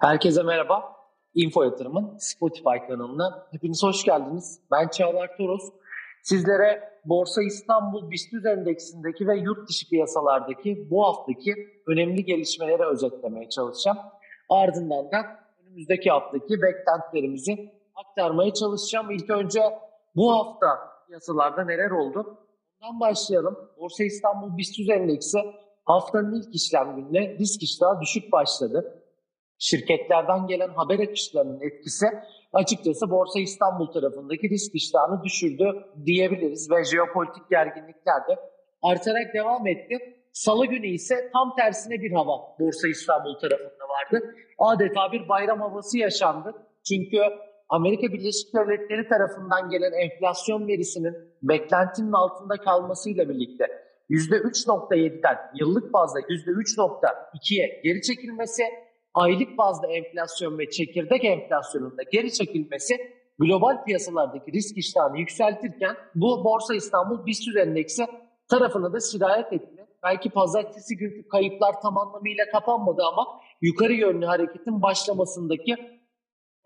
Herkese merhaba. Info Yatırım'ın Spotify kanalına hepiniz hoş geldiniz. Ben Çağlar Toros. Sizlere Borsa İstanbul BIST Endeksindeki ve yurt dışı piyasalardaki bu haftaki önemli gelişmeleri özetlemeye çalışacağım. Ardından da önümüzdeki haftaki beklentilerimizi aktarmaya çalışacağım. İlk önce bu hafta piyasalarda neler oldu? Bundan başlayalım. Borsa İstanbul BIST Endeksi haftanın ilk işlem gününe risk iştahı düşük başladı şirketlerden gelen haber akışlarının etkisi açıkçası Borsa İstanbul tarafındaki risk iştahını düşürdü diyebiliriz ve jeopolitik gerginlikler de artarak devam etti. Salı günü ise tam tersine bir hava Borsa İstanbul tarafında vardı. Adeta bir bayram havası yaşandı. Çünkü Amerika Birleşik Devletleri tarafından gelen enflasyon verisinin beklentinin altında kalmasıyla birlikte %3.7'den yıllık bazda %3.2'ye geri çekilmesi aylık bazda enflasyon ve çekirdek enflasyonunda geri çekilmesi global piyasalardaki risk iştahını yükseltirken bu Borsa İstanbul BIST endeksi tarafına da sirayet etti. Belki pazartesi günkü kayıplar tam anlamıyla kapanmadı ama yukarı yönlü hareketin başlamasındaki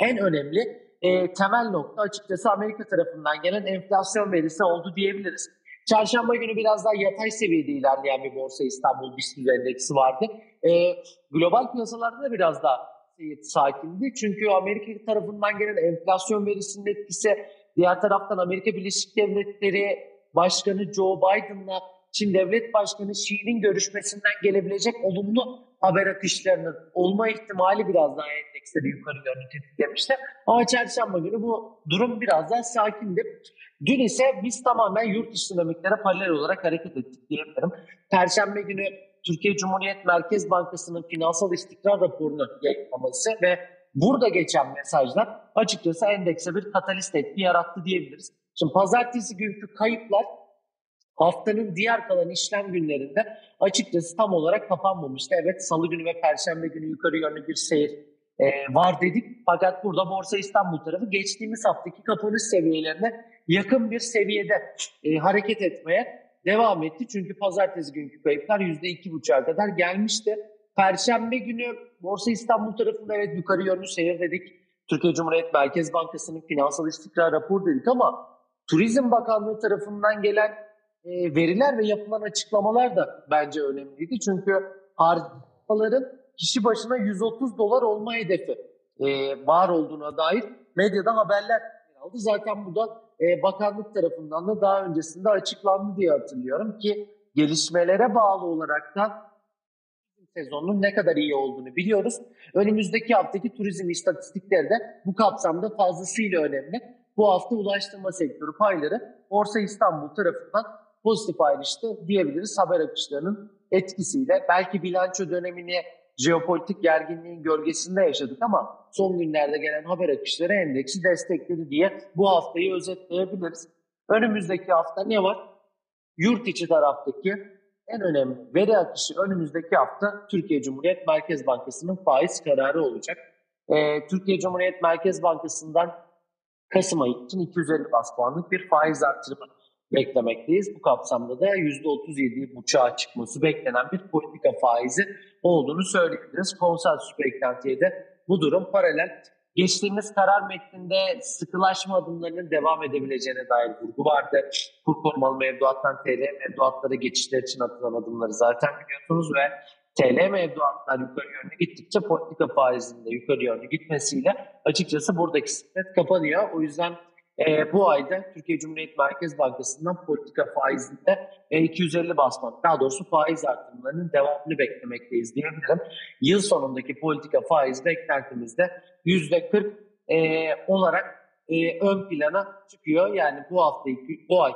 en önemli e, temel nokta açıkçası Amerika tarafından gelen enflasyon verisi oldu diyebiliriz. Çarşamba günü biraz daha yatay seviyede ilerleyen bir Borsa İstanbul BIST endeksi vardı. E, global piyasalarda da biraz daha sakindi. Çünkü Amerika tarafından gelen enflasyon verisinin etkisi, diğer taraftan Amerika Birleşik Devletleri Başkanı Joe Biden'la Çin Devlet Başkanı Xi'nin görüşmesinden gelebilecek olumlu haber akışlarının olma ihtimali biraz daha endeksleri yukarı yönlü tetiklemişti. Ama çarşamba günü bu durum biraz daha sakindi. Dün ise biz tamamen yurt dışı dinamiklere paralel olarak hareket ettik diyebilirim. Perşembe günü Türkiye Cumhuriyet Merkez Bankası'nın finansal istikrar raporunu yayınlaması ve burada geçen mesajlar açıkçası endekse bir katalist etki yarattı diyebiliriz. Şimdi pazartesi günkü kayıplar haftanın diğer kalan işlem günlerinde açıkçası tam olarak kapanmamıştı. Evet salı günü ve perşembe günü yukarı yönlü bir seyir e, var dedik. Fakat burada Borsa İstanbul tarafı geçtiğimiz haftaki kapanış seviyelerine yakın bir seviyede e, hareket etmeye devam etti. Çünkü pazartesi günkü kayıplar %2,5'a kadar gelmişti. Perşembe günü Borsa İstanbul tarafında evet yukarı yönlü seyir dedik. Türkiye Cumhuriyet Merkez Bankası'nın finansal istikrar raporu dedik ama Turizm Bakanlığı tarafından gelen veriler ve yapılan açıklamalar da bence önemliydi. Çünkü harcamaların kişi başına 130 dolar olma hedefi e, var olduğuna dair medyada haberler aldı. Zaten bu da e, bakanlık tarafından da daha öncesinde açıklandı diye hatırlıyorum ki gelişmelere bağlı olarak da sezonun ne kadar iyi olduğunu biliyoruz. Önümüzdeki haftaki turizm istatistikleri de bu kapsamda fazlasıyla önemli. Bu hafta ulaştırma sektörü payları Borsa İstanbul tarafından pozitif ayrıştı diyebiliriz haber akışlarının etkisiyle. Belki bilanço dönemini jeopolitik gerginliğin gölgesinde yaşadık ama son günlerde gelen haber akışları endeksi destekledi diye bu haftayı özetleyebiliriz. Önümüzdeki hafta ne var? Yurt içi taraftaki en önemli veri akışı önümüzdeki hafta Türkiye Cumhuriyet Merkez Bankası'nın faiz kararı olacak. Ee, Türkiye Cumhuriyet Merkez Bankası'ndan Kasım ayı için 250 bas puanlık bir faiz artırımı beklemekteyiz. Bu kapsamda da %37 buçuğa çıkması beklenen bir politika faizi olduğunu söyleyebiliriz. Konsensüs beklentiye de bu durum paralel. Geçtiğimiz karar metninde sıkılaşma adımlarının devam edebileceğine dair vurgu vardı. Kur korumalı mevduattan TL mevduatlara geçişler için atılan adımları zaten biliyorsunuz ve TL mevduatlar yukarı yönlü gittikçe politika faizinde yukarı yönlü gitmesiyle açıkçası buradaki sepet kapanıyor. O yüzden e, bu ayda Türkiye Cumhuriyet Merkez Bankası'ndan politika faizinde e, 250 basman, daha doğrusu faiz artımlarının devamını beklemekteyiz diyebilirim. Yıl sonundaki politika faiz beklentimizde %40 e, olarak e, ön plana çıkıyor. Yani bu hafta, bu ay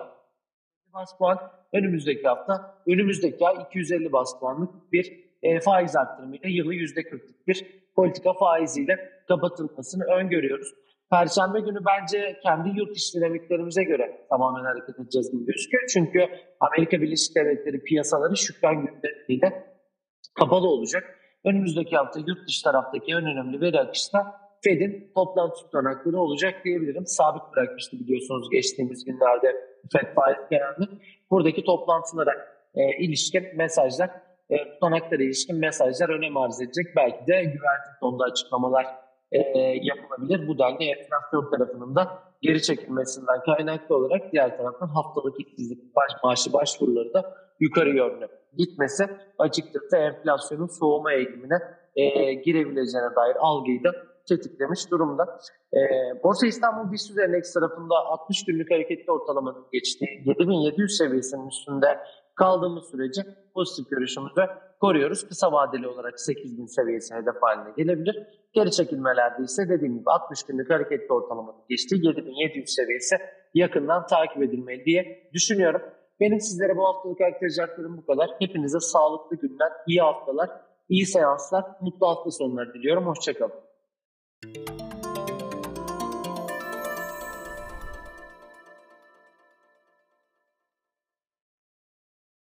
bas önümüzdeki hafta, önümüzdeki ay 250 bas bir e, faiz arttırımıyla yılı %40'lık bir politika faiziyle kapatılmasını öngörüyoruz. Perşembe günü bence kendi yurt dışı dinamiklerimize göre tamamen hareket edeceğiz gibi gözüküyor. Çünkü Amerika Birleşik Devletleri piyasaları şükran gündemiyle kapalı olacak. Önümüzdeki hafta yurt dışı taraftaki en önemli veri akışı da Fed'in toplantı tutanakları olacak diyebilirim. Sabit bırakmıştı biliyorsunuz geçtiğimiz günlerde Fed faiz genelde. Buradaki toplantılara e, ilişkin mesajlar e, tutanaklara ilişkin mesajlar önem arz edecek. Belki de güvercin tonda açıklamalar e, yapılabilir. Bu denli enflasyon tarafının da geri çekilmesinden kaynaklı olarak diğer taraftan haftalık işsizlik baş, maaşı başvuruları da yukarı yönlü gitmesi açıkçası enflasyonun soğuma eğilimine e, girebileceğine dair algıyı da tetiklemiş durumda. E, Borsa İstanbul BIST Endeks tarafında 60 günlük hareketli ortalamanın geçtiği 7700 seviyesinin üstünde kaldığımız sürece pozitif görüşümüzü koruyoruz. Kısa vadeli olarak 8000 seviyesi hedef haline gelebilir. Geri çekilmelerde ise dediğim gibi 60 günlük hareketli ortalamanın geçtiği 7700 seviyesi yakından takip edilmeli diye düşünüyorum. Benim sizlere bu haftalık aktaracaklarım bu kadar. Hepinize sağlıklı günler, iyi haftalar, iyi seanslar, mutlu hafta sonları diliyorum. Hoşçakalın.